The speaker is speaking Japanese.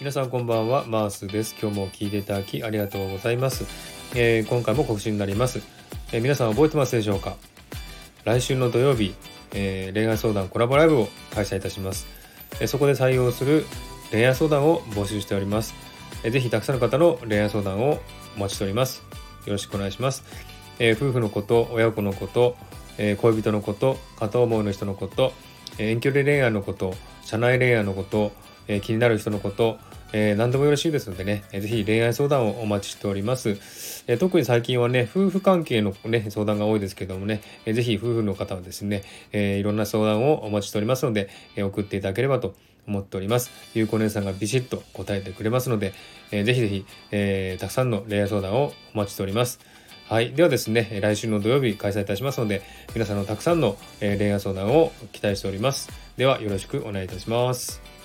皆さんこんばんは、マースです。今日も聞いていただきありがとうございます。えー今回も告知になります、えー皆さん覚えてますでしょうか？来週の土曜日、えー恋愛相談コラボライブを開催いたします。えそこで採用する恋愛相談を募集しております。えーぜひたくさんの方の恋愛相談をお待ちしております。よろしくお願いします。え夫婦のこと、親子のこと、え恋人のこと、片思いの人のこと、遠距離恋愛のこと、社内恋愛のこと、え気になる人のこと、え何でもよろしいですのでね、えーぜひ恋愛相談をお待ちしております。え特に最近はね、夫婦関係のね、相談が多いですけどもね、えーぜひ夫婦の方はですね、えいろんな相談をお待ちしておりますので、え送っていただければと思っております。ゆうこ姉さんがビシッと答えてくれますので、えーぜひぜひ、えーたくさんの恋愛相談をお待ちしております。はい。ではですね、来週の土曜日開催いたしますので、皆さんのたくさんの恋愛相談を期待しております。では、よろしくお願いいたします。